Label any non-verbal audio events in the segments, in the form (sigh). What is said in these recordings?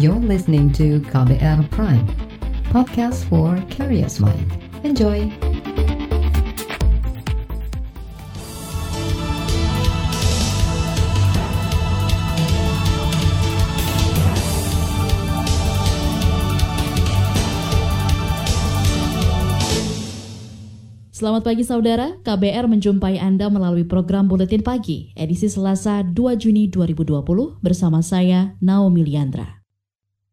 You're listening to KBR Prime, podcast for curious mind. Enjoy! Selamat pagi saudara, KBR menjumpai Anda melalui program Buletin Pagi, edisi Selasa 2 Juni 2020 bersama saya, Naomi Liandra.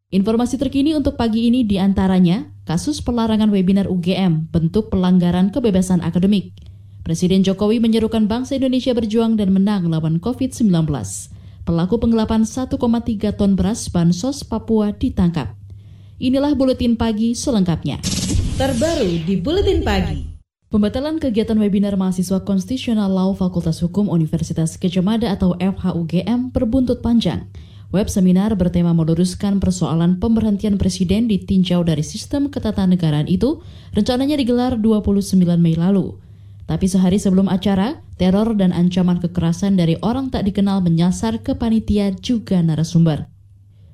Informasi terkini untuk pagi ini di antaranya, kasus pelarangan webinar UGM, bentuk pelanggaran kebebasan akademik. Presiden Jokowi menyerukan bangsa Indonesia berjuang dan menang lawan COVID-19. Pelaku penggelapan 1,3 ton beras Bansos Papua ditangkap. Inilah Buletin Pagi selengkapnya. Terbaru di Buletin Pagi. Pembatalan kegiatan webinar mahasiswa Konstitusional Law Fakultas Hukum Universitas Gajah Mada atau FHUGM berbuntut panjang. Web seminar bertema meluruskan persoalan pemberhentian presiden ditinjau dari sistem ketatanegaraan itu rencananya digelar 29 Mei lalu. Tapi sehari sebelum acara, teror dan ancaman kekerasan dari orang tak dikenal menyasar ke panitia juga narasumber.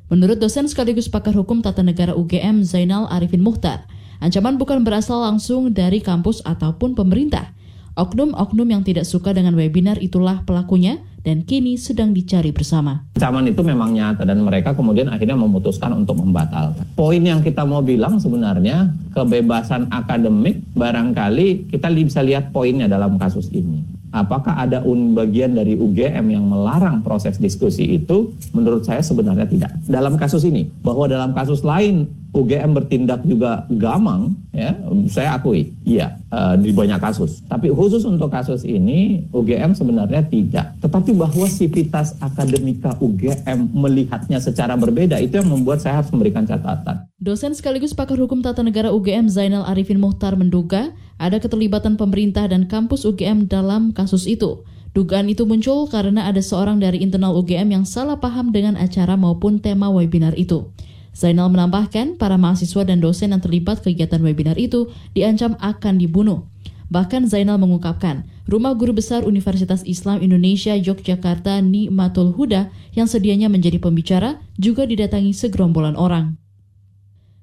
Menurut dosen sekaligus pakar hukum tata negara UGM Zainal Arifin Muhtar, Ancaman bukan berasal langsung dari kampus ataupun pemerintah. Oknum-oknum yang tidak suka dengan webinar itulah pelakunya dan kini sedang dicari bersama. Ancaman itu memang nyata dan mereka kemudian akhirnya memutuskan untuk membatalkan. Poin yang kita mau bilang sebenarnya kebebasan akademik barangkali kita bisa lihat poinnya dalam kasus ini. Apakah ada bagian dari UGM yang melarang proses diskusi itu? Menurut saya sebenarnya tidak. Dalam kasus ini, bahwa dalam kasus lain UGM bertindak juga gamang, ya, saya akui, iya uh, di banyak kasus. Tapi khusus untuk kasus ini UGM sebenarnya tidak. Tetapi bahwa sivitas akademika UGM melihatnya secara berbeda itu yang membuat saya harus memberikan catatan. Dosen sekaligus pakar hukum tata negara UGM Zainal Arifin Muhtar menduga ada keterlibatan pemerintah dan kampus UGM dalam kasus itu. Dugaan itu muncul karena ada seorang dari internal UGM yang salah paham dengan acara maupun tema webinar itu. Zainal menambahkan, para mahasiswa dan dosen yang terlibat kegiatan webinar itu diancam akan dibunuh. Bahkan Zainal mengungkapkan, Rumah Guru Besar Universitas Islam Indonesia Yogyakarta Nikmatul Huda yang sedianya menjadi pembicara juga didatangi segerombolan orang.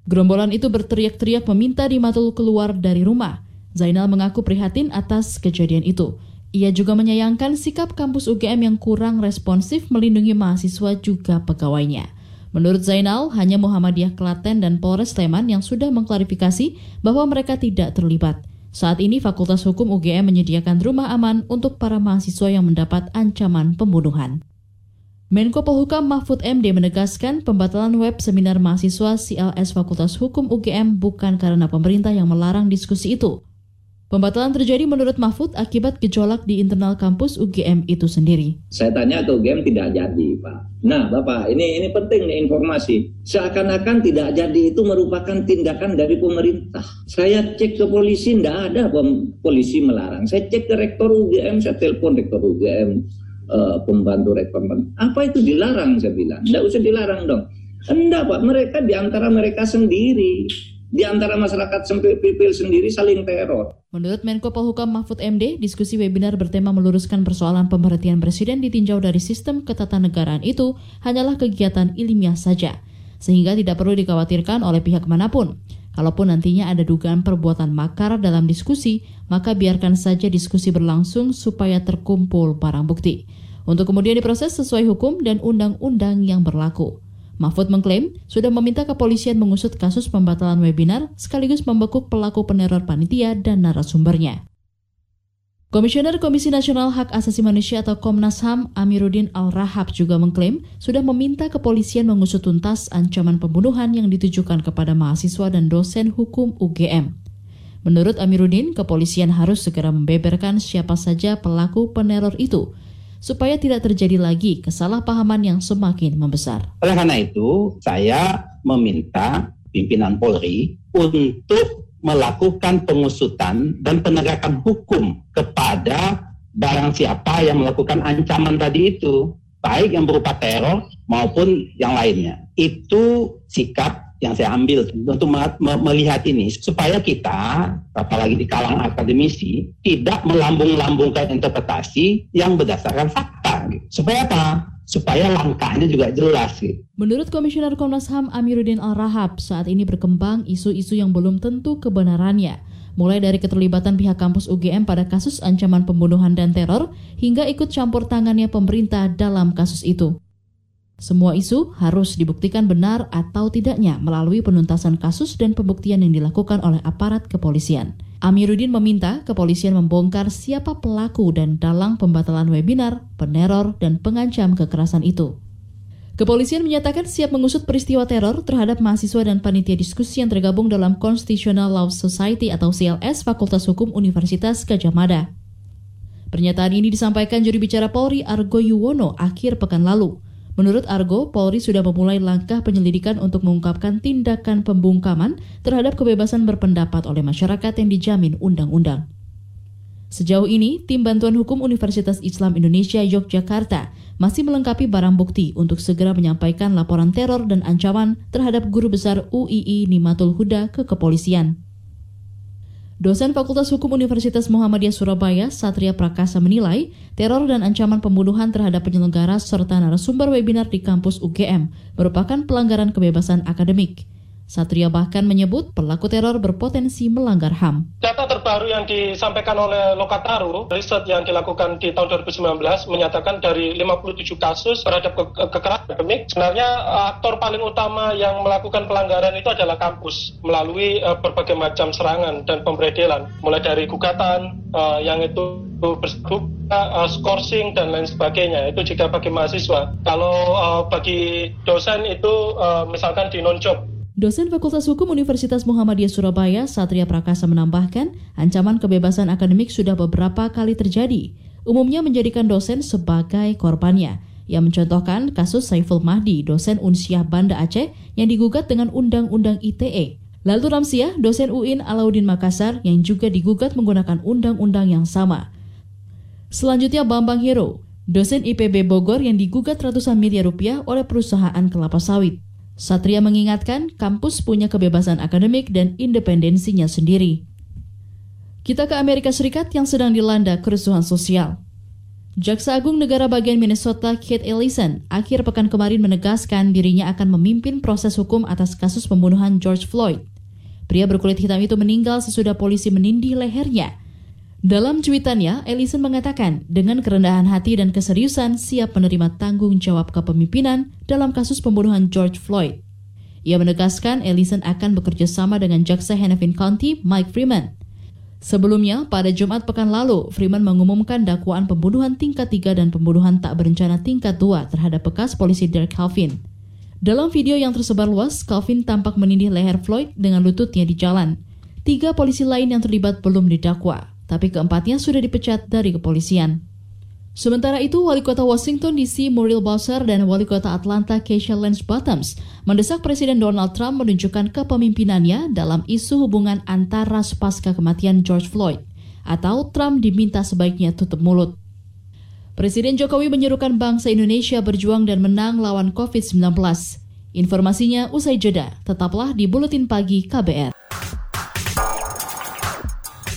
Gerombolan itu berteriak-teriak meminta Nikmatul keluar dari rumah. Zainal mengaku prihatin atas kejadian itu. Ia juga menyayangkan sikap kampus UGM yang kurang responsif melindungi mahasiswa juga pegawainya. Menurut Zainal, hanya Muhammadiyah Klaten dan Polres Sleman yang sudah mengklarifikasi bahwa mereka tidak terlibat. Saat ini Fakultas Hukum UGM menyediakan rumah aman untuk para mahasiswa yang mendapat ancaman pembunuhan. Menko Polhukam Mahfud MD menegaskan pembatalan web seminar mahasiswa CLS Fakultas Hukum UGM bukan karena pemerintah yang melarang diskusi itu, Pembatalan terjadi menurut Mahfud akibat gejolak di internal kampus UGM itu sendiri. Saya tanya ke UGM tidak jadi, Pak. Nah, Bapak, ini ini penting nih informasi. Seakan-akan tidak jadi itu merupakan tindakan dari pemerintah. Saya cek ke polisi, tidak ada polisi melarang. Saya cek ke rektor UGM, saya telepon rektor UGM, uh, eh, pembantu rektor. Apa itu dilarang, saya bilang. Tidak usah dilarang dong. Enggak, Pak. Mereka di antara mereka sendiri di antara masyarakat sipil sendiri saling teror. Menurut Menko Polhukam Mahfud MD, diskusi webinar bertema meluruskan persoalan pemberhentian presiden ditinjau dari sistem ketatanegaraan itu hanyalah kegiatan ilmiah saja, sehingga tidak perlu dikhawatirkan oleh pihak mana pun. Kalaupun nantinya ada dugaan perbuatan makar dalam diskusi, maka biarkan saja diskusi berlangsung supaya terkumpul barang bukti. Untuk kemudian diproses sesuai hukum dan undang-undang yang berlaku. Mahfud mengklaim sudah meminta kepolisian mengusut kasus pembatalan webinar sekaligus membekuk pelaku peneror panitia dan narasumbernya. Komisioner Komisi Nasional Hak Asasi Manusia atau Komnas HAM Amiruddin Al-Rahab juga mengklaim sudah meminta kepolisian mengusut tuntas ancaman pembunuhan yang ditujukan kepada mahasiswa dan dosen hukum UGM. Menurut Amiruddin, kepolisian harus segera membeberkan siapa saja pelaku peneror itu, supaya tidak terjadi lagi kesalahpahaman yang semakin membesar. Oleh karena itu, saya meminta pimpinan Polri untuk melakukan pengusutan dan penegakan hukum kepada barang siapa yang melakukan ancaman tadi itu, baik yang berupa teror maupun yang lainnya. Itu sikap yang saya ambil untuk melihat ini supaya kita apalagi di kalangan akademisi tidak melambung-lambungkan interpretasi yang berdasarkan fakta gitu. supaya apa supaya langkahnya juga jelas gitu. Menurut Komisioner Komnas HAM Amiruddin Al-Rahab, saat ini berkembang isu-isu yang belum tentu kebenarannya, mulai dari keterlibatan pihak kampus UGM pada kasus ancaman pembunuhan dan teror, hingga ikut campur tangannya pemerintah dalam kasus itu. Semua isu harus dibuktikan benar atau tidaknya melalui penuntasan kasus dan pembuktian yang dilakukan oleh aparat kepolisian. Amiruddin meminta kepolisian membongkar siapa pelaku dan dalang pembatalan webinar, peneror, dan pengancam kekerasan itu. Kepolisian menyatakan siap mengusut peristiwa teror terhadap mahasiswa dan panitia diskusi yang tergabung dalam Constitutional Law Society atau CLS Fakultas Hukum Universitas Gajah Mada. Pernyataan ini disampaikan juri bicara Polri Argo Yuwono akhir pekan lalu. Menurut Argo, Polri sudah memulai langkah penyelidikan untuk mengungkapkan tindakan pembungkaman terhadap kebebasan berpendapat oleh masyarakat yang dijamin undang-undang. Sejauh ini, Tim Bantuan Hukum Universitas Islam Indonesia Yogyakarta masih melengkapi barang bukti untuk segera menyampaikan laporan teror dan ancaman terhadap guru besar UII Nimatul Huda ke kepolisian. Dosen Fakultas Hukum Universitas Muhammadiyah Surabaya, Satria Prakasa menilai teror dan ancaman pembunuhan terhadap penyelenggara serta narasumber webinar di kampus UGM merupakan pelanggaran kebebasan akademik. Satria bahkan menyebut pelaku teror berpotensi melanggar HAM. Data terbaru yang disampaikan oleh Lokataru, riset yang dilakukan di tahun 2019 menyatakan dari 57 kasus terhadap ke kekerasan akademik, sebenarnya eh, aktor paling utama yang melakukan pelanggaran itu adalah kampus melalui uh, berbagai macam serangan dan pemberedelan, mulai dari gugatan uh, yang itu bersebut uh, skorsing dan lain sebagainya. Itu jika bagi mahasiswa. Kalau uh, bagi dosen itu uh, misalkan di non job Dosen Fakultas Hukum Universitas Muhammadiyah Surabaya, Satria Prakasa menambahkan, ancaman kebebasan akademik sudah beberapa kali terjadi, umumnya menjadikan dosen sebagai korbannya. Ia mencontohkan kasus Saiful Mahdi, dosen Unsiah Banda Aceh yang digugat dengan Undang-Undang ITE. Lalu Ramsiah, dosen UIN Alauddin Makassar yang juga digugat menggunakan undang-undang yang sama. Selanjutnya Bambang Hero, dosen IPB Bogor yang digugat ratusan miliar rupiah oleh perusahaan kelapa sawit. Satria mengingatkan kampus punya kebebasan akademik dan independensinya sendiri. Kita ke Amerika Serikat yang sedang dilanda kerusuhan sosial. Jaksa Agung Negara bagian Minnesota Kate Ellison akhir pekan kemarin menegaskan dirinya akan memimpin proses hukum atas kasus pembunuhan George Floyd. Pria berkulit hitam itu meninggal sesudah polisi menindih lehernya dalam cuitannya, Ellison mengatakan dengan kerendahan hati dan keseriusan siap menerima tanggung jawab kepemimpinan dalam kasus pembunuhan George Floyd. Ia menegaskan Ellison akan bekerja sama dengan Jaksa Hennepin County Mike Freeman. Sebelumnya, pada Jumat pekan lalu, Freeman mengumumkan dakwaan pembunuhan tingkat 3 dan pembunuhan tak berencana tingkat 2 terhadap bekas polisi Derek Calvin. Dalam video yang tersebar luas, Calvin tampak menindih leher Floyd dengan lututnya di jalan. Tiga polisi lain yang terlibat belum didakwa tapi keempatnya sudah dipecat dari kepolisian. Sementara itu, Wali Kota Washington DC Muriel Bowser dan Wali Kota Atlanta Keisha Lance Bottoms mendesak Presiden Donald Trump menunjukkan kepemimpinannya dalam isu hubungan antara pasca kematian George Floyd, atau Trump diminta sebaiknya tutup mulut. Presiden Jokowi menyerukan bangsa Indonesia berjuang dan menang lawan COVID-19. Informasinya usai jeda, tetaplah di Buletin Pagi KBR.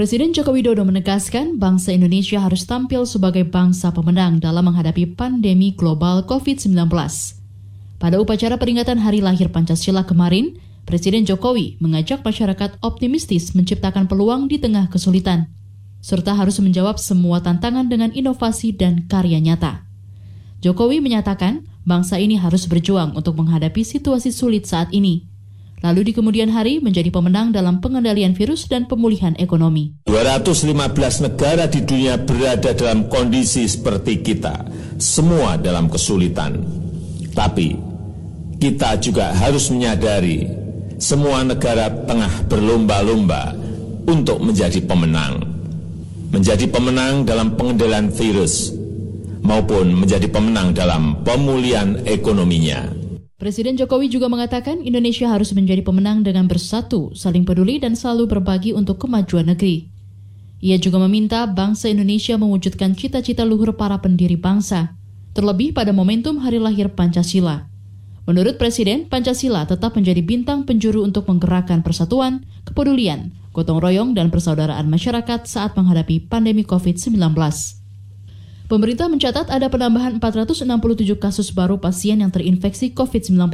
Presiden Joko Widodo menegaskan bangsa Indonesia harus tampil sebagai bangsa pemenang dalam menghadapi pandemi global COVID-19. Pada upacara peringatan Hari Lahir Pancasila kemarin, Presiden Jokowi mengajak masyarakat optimistis menciptakan peluang di tengah kesulitan, serta harus menjawab semua tantangan dengan inovasi dan karya nyata. Jokowi menyatakan bangsa ini harus berjuang untuk menghadapi situasi sulit saat ini – lalu di kemudian hari menjadi pemenang dalam pengendalian virus dan pemulihan ekonomi. 215 negara di dunia berada dalam kondisi seperti kita, semua dalam kesulitan. Tapi kita juga harus menyadari semua negara tengah berlomba-lomba untuk menjadi pemenang. Menjadi pemenang dalam pengendalian virus maupun menjadi pemenang dalam pemulihan ekonominya. Presiden Jokowi juga mengatakan Indonesia harus menjadi pemenang dengan bersatu, saling peduli, dan selalu berbagi untuk kemajuan negeri. Ia juga meminta bangsa Indonesia mewujudkan cita-cita luhur para pendiri bangsa, terlebih pada momentum hari lahir Pancasila. Menurut Presiden, Pancasila tetap menjadi bintang penjuru untuk menggerakkan persatuan, kepedulian, gotong royong, dan persaudaraan masyarakat saat menghadapi pandemi COVID-19. Pemerintah mencatat ada penambahan 467 kasus baru pasien yang terinfeksi COVID-19.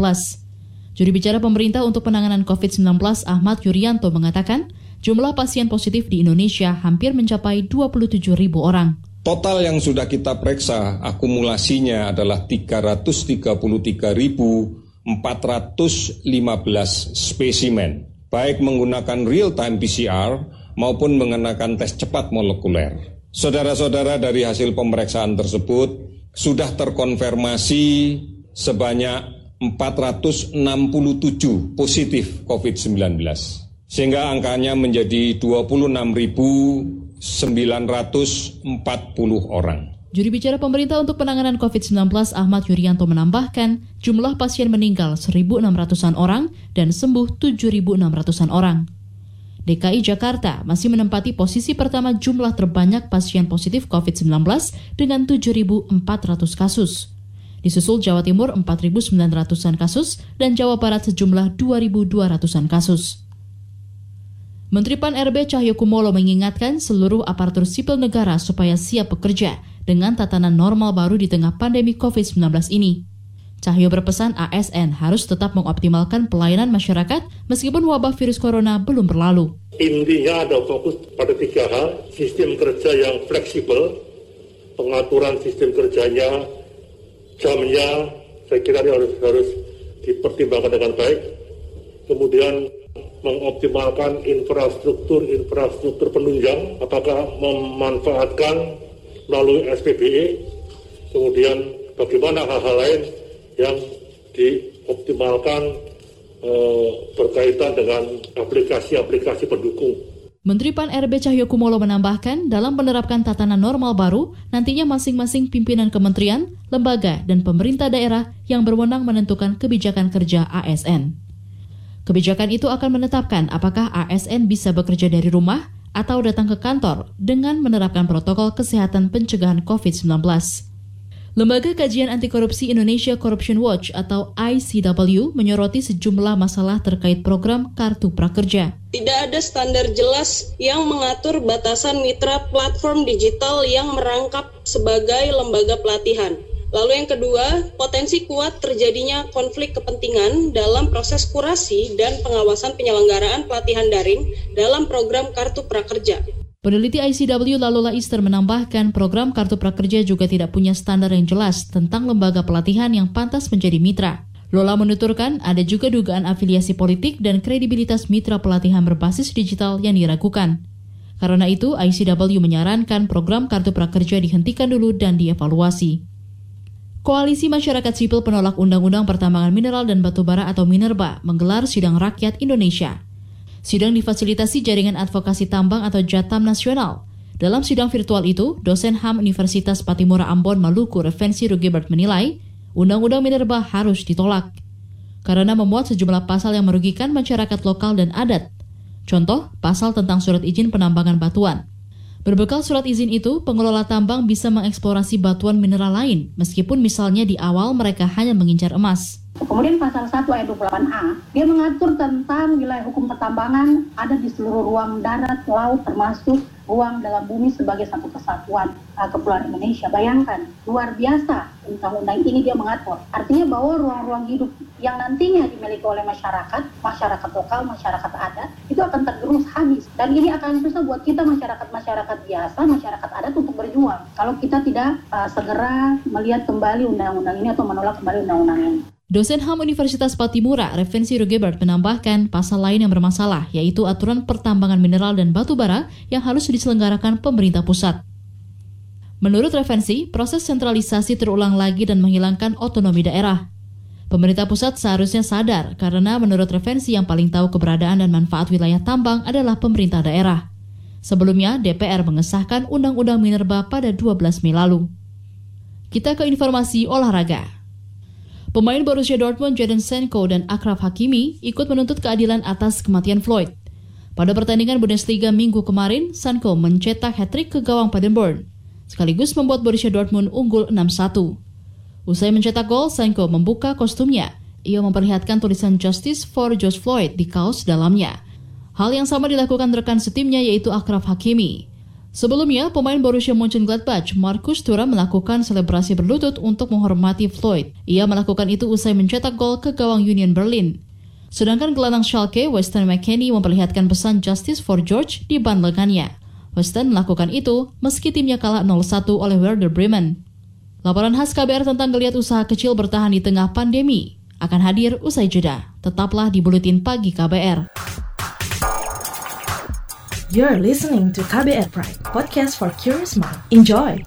Juri bicara pemerintah untuk penanganan COVID-19 Ahmad Yuryanto mengatakan, jumlah pasien positif di Indonesia hampir mencapai 27 ribu orang. Total yang sudah kita periksa akumulasinya adalah 333.415 spesimen, baik menggunakan real-time PCR maupun menggunakan tes cepat molekuler. Saudara-saudara dari hasil pemeriksaan tersebut sudah terkonfirmasi sebanyak 467 positif COVID-19 sehingga angkanya menjadi 26.940 orang. Juri bicara pemerintah untuk penanganan COVID-19 Ahmad Yuryanto menambahkan jumlah pasien meninggal 1.600-an orang dan sembuh 7.600-an orang. DKI Jakarta masih menempati posisi pertama jumlah terbanyak pasien positif COVID-19 dengan 7.400 kasus. Disusul Jawa Timur 4.900-an kasus dan Jawa Barat sejumlah 2.200-an kasus. Menteri Pan RB Cahyokumolo mengingatkan seluruh aparatur sipil negara supaya siap bekerja dengan tatanan normal baru di tengah pandemi COVID-19 ini. Cahyo berpesan ASN harus tetap mengoptimalkan pelayanan masyarakat meskipun wabah virus corona belum berlalu. Intinya ada fokus pada tiga hal, sistem kerja yang fleksibel, pengaturan sistem kerjanya, jamnya, saya kira ini harus harus dipertimbangkan dengan baik. Kemudian mengoptimalkan infrastruktur-infrastruktur penunjang, apakah memanfaatkan melalui SPBE, kemudian bagaimana hal-hal lain yang dioptimalkan eh, berkaitan dengan aplikasi-aplikasi pendukung. Menteri Pan RB Cahyokumolo menambahkan, dalam menerapkan tatanan normal baru, nantinya masing-masing pimpinan kementerian, lembaga, dan pemerintah daerah yang berwenang menentukan kebijakan kerja ASN. Kebijakan itu akan menetapkan apakah ASN bisa bekerja dari rumah atau datang ke kantor dengan menerapkan protokol kesehatan pencegahan COVID-19. Lembaga Kajian Anti Korupsi Indonesia Corruption Watch atau ICW menyoroti sejumlah masalah terkait program Kartu Prakerja. Tidak ada standar jelas yang mengatur batasan mitra platform digital yang merangkap sebagai lembaga pelatihan. Lalu yang kedua, potensi kuat terjadinya konflik kepentingan dalam proses kurasi dan pengawasan penyelenggaraan pelatihan daring dalam program Kartu Prakerja. Peneliti ICW Lalola Easter menambahkan program Kartu Prakerja juga tidak punya standar yang jelas tentang lembaga pelatihan yang pantas menjadi mitra. Lola menuturkan ada juga dugaan afiliasi politik dan kredibilitas mitra pelatihan berbasis digital yang diragukan. Karena itu, ICW menyarankan program Kartu Prakerja dihentikan dulu dan dievaluasi. Koalisi Masyarakat Sipil Penolak Undang-Undang Pertambangan Mineral dan Batubara atau Minerba menggelar sidang rakyat Indonesia. Sidang difasilitasi Jaringan Advokasi Tambang atau Jatam Nasional. Dalam sidang virtual itu, dosen HAM Universitas Patimura Ambon Maluku Revensi Rugebert menilai, Undang-Undang Minerba harus ditolak karena memuat sejumlah pasal yang merugikan masyarakat lokal dan adat. Contoh, pasal tentang surat izin penambangan batuan. Berbekal surat izin itu, pengelola tambang bisa mengeksplorasi batuan mineral lain, meskipun misalnya di awal mereka hanya mengincar emas. Kemudian pasal 1 ayat 28A, dia mengatur tentang wilayah hukum pertambangan ada di seluruh ruang darat, laut, termasuk ruang dalam bumi sebagai satu kesatuan uh, Kepulauan Indonesia. Bayangkan, luar biasa undang-undang ini dia mengatur. Artinya bahwa ruang-ruang hidup yang nantinya dimiliki oleh masyarakat, masyarakat lokal, masyarakat adat, itu akan tergerus habis. Dan ini akan susah buat kita masyarakat-masyarakat biasa, masyarakat adat untuk berjuang. Kalau kita tidak uh, segera melihat kembali undang-undang ini atau menolak kembali undang-undang ini. Dosen HAM Universitas Patimura, Revensi Rugebert, menambahkan pasal lain yang bermasalah, yaitu aturan pertambangan mineral dan batu bara yang harus diselenggarakan pemerintah pusat. Menurut Revensi, proses sentralisasi terulang lagi dan menghilangkan otonomi daerah. Pemerintah pusat seharusnya sadar karena menurut Revensi yang paling tahu keberadaan dan manfaat wilayah tambang adalah pemerintah daerah. Sebelumnya, DPR mengesahkan Undang-Undang Minerba pada 12 Mei lalu. Kita ke informasi olahraga. Pemain Borussia Dortmund Jadon Sancho dan Akraf Hakimi ikut menuntut keadilan atas kematian Floyd. Pada pertandingan Bundesliga minggu kemarin, Sancho mencetak hat-trick ke gawang Paderborn, sekaligus membuat Borussia Dortmund unggul 6-1. Usai mencetak gol, Sancho membuka kostumnya. Ia memperlihatkan tulisan Justice for George Floyd di kaos dalamnya. Hal yang sama dilakukan rekan setimnya yaitu Akraf Hakimi. Sebelumnya, pemain Borussia Mönchengladbach, Markus Thuram melakukan selebrasi berlutut untuk menghormati Floyd. Ia melakukan itu usai mencetak gol ke gawang Union Berlin. Sedangkan gelandang Schalke, Weston McKennie memperlihatkan pesan Justice for George di ban lengannya. Weston melakukan itu meski timnya kalah 0-1 oleh Werder Bremen. Laporan khas KBR tentang geliat usaha kecil bertahan di tengah pandemi akan hadir usai jeda. Tetaplah di Buletin Pagi KBR. You're listening to KBR Pride, podcast for curious mind. Enjoy!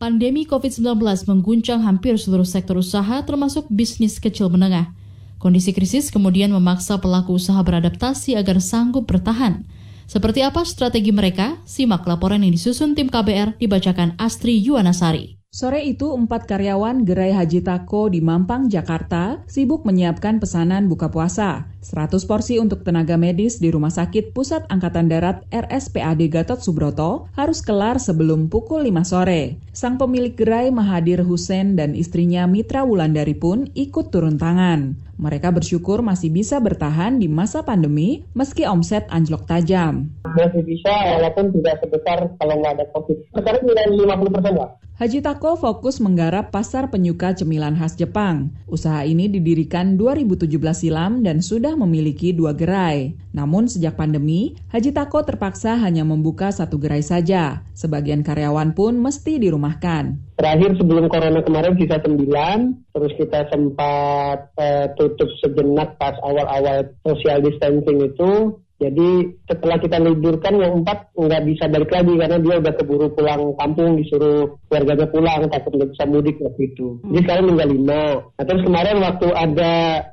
Pandemi COVID-19 mengguncang hampir seluruh sektor usaha termasuk bisnis kecil menengah. Kondisi krisis kemudian memaksa pelaku usaha beradaptasi agar sanggup bertahan. Seperti apa strategi mereka? Simak laporan yang disusun tim KBR dibacakan Astri Yuwanasari. Sore itu, empat karyawan Gerai Haji Tako di Mampang, Jakarta, sibuk menyiapkan pesanan buka puasa. 100 porsi untuk tenaga medis di Rumah Sakit Pusat Angkatan Darat RSPAD Gatot Subroto harus kelar sebelum pukul 5 sore. Sang pemilik gerai Mahadir Hussein dan istrinya Mitra Wulandari pun ikut turun tangan. Mereka bersyukur masih bisa bertahan di masa pandemi meski omset anjlok tajam. Masih bisa walaupun tidak sebesar kalau nggak ada COVID. Sekarang nilai 50 persen lah. Haji Tako fokus menggarap pasar penyuka cemilan khas Jepang. Usaha ini didirikan 2017 silam dan sudah memiliki dua gerai. Namun sejak pandemi, Haji Tako terpaksa hanya membuka satu gerai saja. Sebagian karyawan pun mesti dirumahkan. Terakhir sebelum corona kemarin sisa 9, terus kita sempat uh, tutup sejenak pas awal-awal social distancing itu jadi setelah kita liburkan yang empat nggak bisa balik lagi karena dia udah keburu pulang kampung disuruh keluarganya pulang takut nggak bisa mudik waktu itu. Jadi sekarang tinggal lima. Nah terus kemarin waktu ada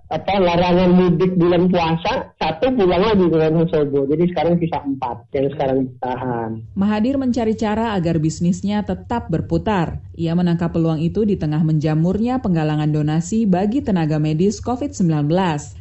apa larangan mudik bulan puasa satu pulang lagi ke Wonosobo. Jadi sekarang sisa empat yang sekarang ditahan. Mahadir mencari cara agar bisnisnya tetap berputar. Ia menangkap peluang itu di tengah menjamurnya penggalangan donasi bagi tenaga medis COVID-19.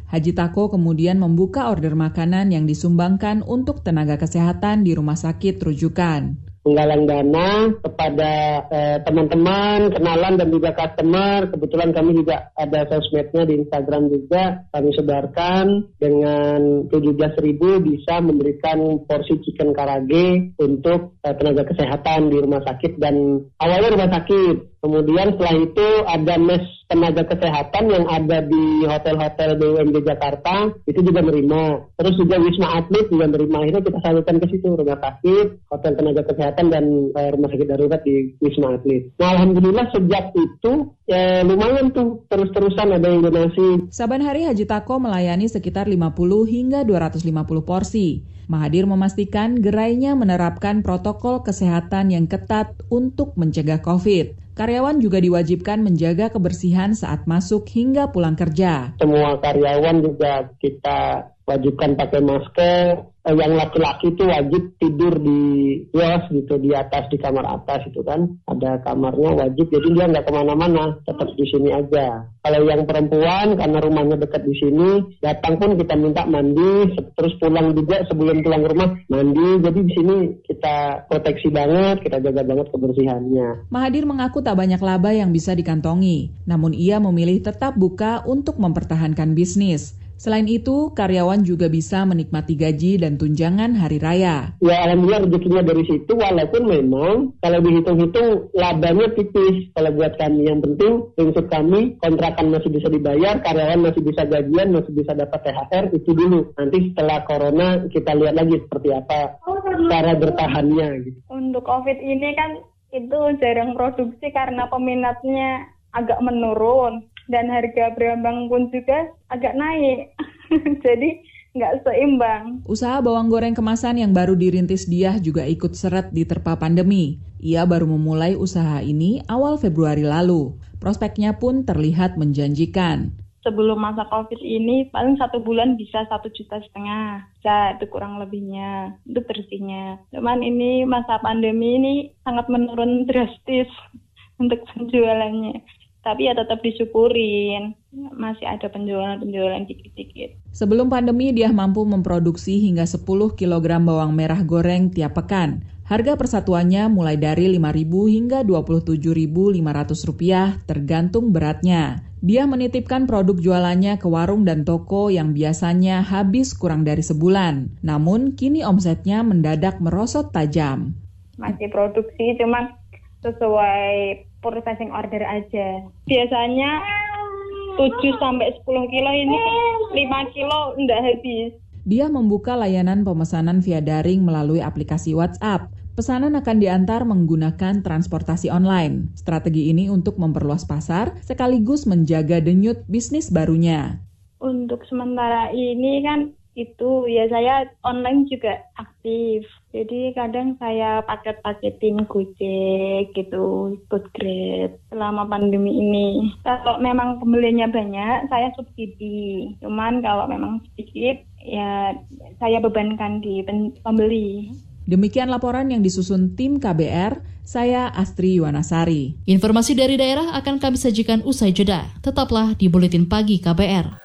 Haji Tako kemudian membuka order makanan yang disumbangkan untuk tenaga kesehatan di rumah sakit rujukan penggalang dana kepada eh, teman-teman, kenalan dan juga customer. Kebetulan kami juga ada sosmednya di Instagram juga. Kami sebarkan dengan 17 ribu bisa memberikan porsi chicken karage untuk eh, tenaga kesehatan di rumah sakit dan awalnya rumah sakit. Kemudian setelah itu ada mes tenaga kesehatan yang ada di hotel-hotel BUMD Jakarta itu juga menerima. Terus juga Wisma Atlet juga menerima. Akhirnya kita salurkan ke situ rumah sakit, hotel tenaga kesehatan dan uh, rumah sakit darurat di Wisma Atlet. Nah alhamdulillah sejak itu ya lumayan tuh terus-terusan ada yang donasi. Saban hari Haji Tako melayani sekitar 50 hingga 250 porsi. Mahadir memastikan gerainya menerapkan protokol kesehatan yang ketat untuk mencegah COVID. Karyawan juga diwajibkan menjaga kebersihan saat masuk hingga pulang kerja. Semua karyawan juga kita wajibkan pakai masker. Yang laki-laki itu wajib tidur di kios gitu di atas di kamar atas itu kan ada kamarnya wajib jadi dia nggak ke mana-mana tetap di sini aja. Kalau yang perempuan karena rumahnya dekat di sini datang pun kita minta mandi terus pulang juga sebelum pulang rumah mandi jadi di sini kita proteksi banget kita jaga banget kebersihannya. Mahadir mengaku tak banyak laba yang bisa dikantongi namun ia memilih tetap buka untuk mempertahankan bisnis. Selain itu, karyawan juga bisa menikmati gaji dan tunjangan hari raya. Ya, alhamdulillah rezekinya dari situ, walaupun memang kalau dihitung-hitung labanya tipis. Kalau buat kami yang penting, prinsip kami, kontrakan masih bisa dibayar, karyawan masih bisa gajian, masih bisa dapat THR, itu dulu. Nanti setelah corona, kita lihat lagi seperti apa cara bertahannya. Gitu. Untuk COVID ini kan itu jarang produksi karena peminatnya agak menurun dan harga berambang pun juga agak naik. (laughs) Jadi nggak seimbang. Usaha bawang goreng kemasan yang baru dirintis Diah juga ikut seret di terpa pandemi. Ia baru memulai usaha ini awal Februari lalu. Prospeknya pun terlihat menjanjikan sebelum masa covid ini paling satu bulan bisa satu juta setengah bisa itu kurang lebihnya itu bersihnya cuman ini masa pandemi ini sangat menurun drastis (laughs) untuk penjualannya tapi ya tetap disyukurin masih ada penjualan-penjualan dikit-dikit. Sebelum pandemi dia mampu memproduksi hingga 10 kg bawang merah goreng tiap pekan. Harga persatuannya mulai dari Rp5.000 hingga Rp27.500 tergantung beratnya. Dia menitipkan produk jualannya ke warung dan toko yang biasanya habis kurang dari sebulan. Namun kini omsetnya mendadak merosot tajam. Masih produksi cuma sesuai processing order aja. Biasanya 7 sampai 10 kilo ini 5 kilo enggak habis. Dia membuka layanan pemesanan via daring melalui aplikasi WhatsApp. Pesanan akan diantar menggunakan transportasi online. Strategi ini untuk memperluas pasar sekaligus menjaga denyut bisnis barunya. Untuk sementara ini kan itu ya saya online juga aktif. Jadi kadang saya paket-paketin Gojek gitu, good grade selama pandemi ini. Kalau memang pembelinya banyak, saya subsidi. Cuman kalau memang sedikit, ya saya bebankan di pembeli. Demikian laporan yang disusun tim KBR, saya Astri Yuwanasari. Informasi dari daerah akan kami sajikan usai jeda. Tetaplah di Buletin Pagi KBR.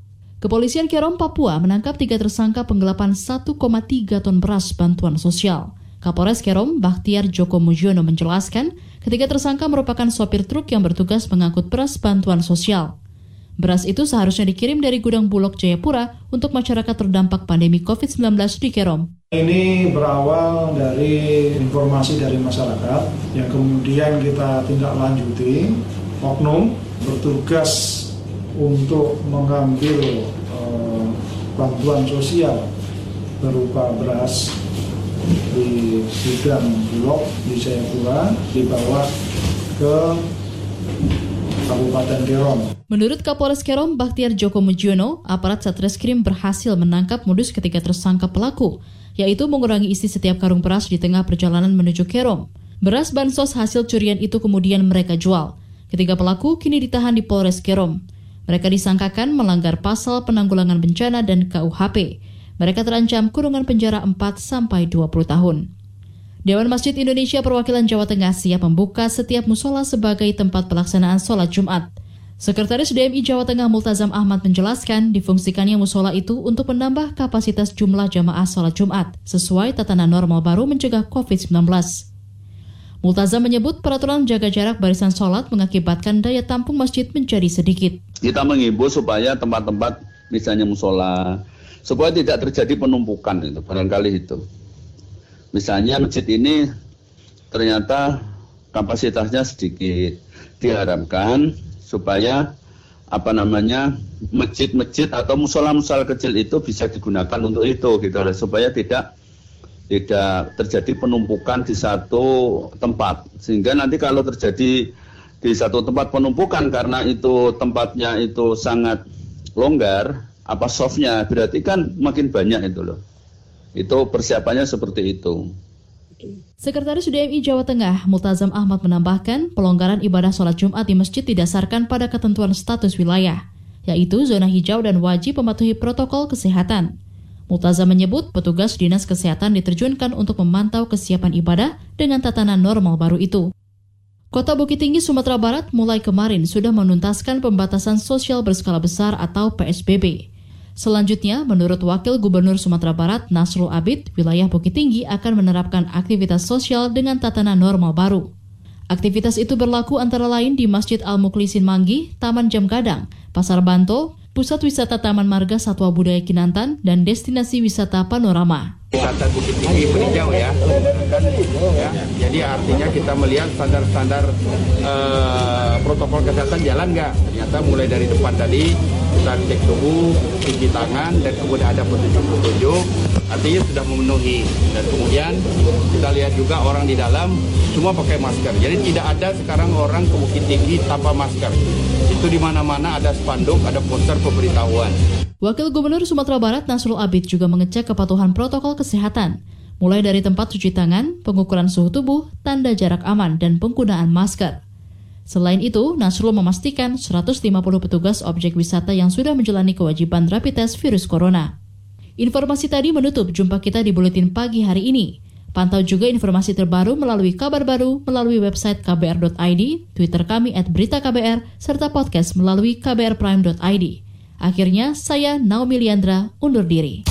Kepolisian Kerom Papua menangkap tiga tersangka penggelapan 1,3 ton beras bantuan sosial. Kapolres Kerom, Bahtiar Joko Mujiono menjelaskan, ketiga tersangka merupakan sopir truk yang bertugas mengangkut beras bantuan sosial. Beras itu seharusnya dikirim dari gudang Bulog Jayapura untuk masyarakat terdampak pandemi COVID-19 di Kerom. Ini berawal dari informasi dari masyarakat yang kemudian kita tindak lanjuti oknum bertugas untuk mengambil uh, bantuan sosial berupa beras di gudang Bulog di Jayapura dibawa ke Kabupaten Kerom. Menurut Kapolres Kerom Baktiar Joko Mujiono, aparat Satreskrim berhasil menangkap modus ketiga tersangka pelaku, yaitu mengurangi isi setiap karung beras di tengah perjalanan menuju Kerom. Beras bansos hasil curian itu kemudian mereka jual. Ketiga pelaku kini ditahan di Polres Kerom. Mereka disangkakan melanggar pasal penanggulangan bencana dan KUHP. Mereka terancam kurungan penjara 4 sampai 20 tahun. Dewan Masjid Indonesia Perwakilan Jawa Tengah siap membuka setiap musola sebagai tempat pelaksanaan sholat Jumat. Sekretaris DMI Jawa Tengah Multazam Ahmad menjelaskan difungsikannya musola itu untuk menambah kapasitas jumlah jamaah sholat Jumat sesuai tatanan normal baru mencegah COVID-19. Multazam menyebut peraturan jaga jarak barisan sholat mengakibatkan daya tampung masjid menjadi sedikit. Kita mengimbau supaya tempat-tempat misalnya musola, supaya tidak terjadi penumpukan itu, barangkali itu. Misalnya masjid ini ternyata kapasitasnya sedikit, diharapkan supaya apa namanya masjid-masjid atau musola-musola kecil itu bisa digunakan untuk itu gitu supaya tidak tidak terjadi penumpukan di satu tempat. Sehingga nanti kalau terjadi di satu tempat penumpukan karena itu tempatnya itu sangat longgar apa softnya? Berarti kan makin banyak itu loh. Itu persiapannya seperti itu. Sekretaris DMI Jawa Tengah, Multazam Ahmad menambahkan, pelonggaran ibadah sholat Jumat di masjid didasarkan pada ketentuan status wilayah, yaitu zona hijau dan wajib mematuhi protokol kesehatan. Multaza menyebut petugas dinas kesehatan diterjunkan untuk memantau kesiapan ibadah dengan tatanan normal baru itu. Kota Bukit Tinggi, Sumatera Barat mulai kemarin sudah menuntaskan pembatasan sosial berskala besar atau PSBB. Selanjutnya, menurut Wakil Gubernur Sumatera Barat Nasrul Abid, wilayah Bukit Tinggi akan menerapkan aktivitas sosial dengan tatanan normal baru. Aktivitas itu berlaku antara lain di Masjid Al-Muklisin Manggi, Taman Jam Gadang, Pasar Banto, Pusat Wisata Taman Marga Satwa Budaya Kinantan, dan Destinasi Wisata Panorama. Wisata Bukit Tinggi peninjau ya. Kan, ya. Jadi artinya kita melihat standar-standar eh, protokol kesehatan jalan nggak. Ternyata mulai dari depan tadi kita cek suhu, cuci tangan, dan kemudian ada petunjuk-petunjuk. Artinya sudah memenuhi. Dan kemudian kita lihat juga orang di dalam semua pakai masker. Jadi tidak ada sekarang orang ke Bukit Tinggi tanpa masker. Itu di mana-mana ada spanduk, ada poster pemberitahuan. Wakil Gubernur Sumatera Barat Nasrul Abid juga mengecek kepatuhan protokol kesehatan, mulai dari tempat cuci tangan, pengukuran suhu tubuh, tanda jarak aman, dan penggunaan masker. Selain itu, Nasrul memastikan 150 petugas objek wisata yang sudah menjalani kewajiban rapid test virus corona. Informasi tadi menutup jumpa kita di Buletin Pagi hari ini. Pantau juga informasi terbaru melalui kabar baru melalui website kbr.id, Twitter kami at berita KBR, serta podcast melalui kbrprime.id. Akhirnya, saya Naomi Liandra undur diri.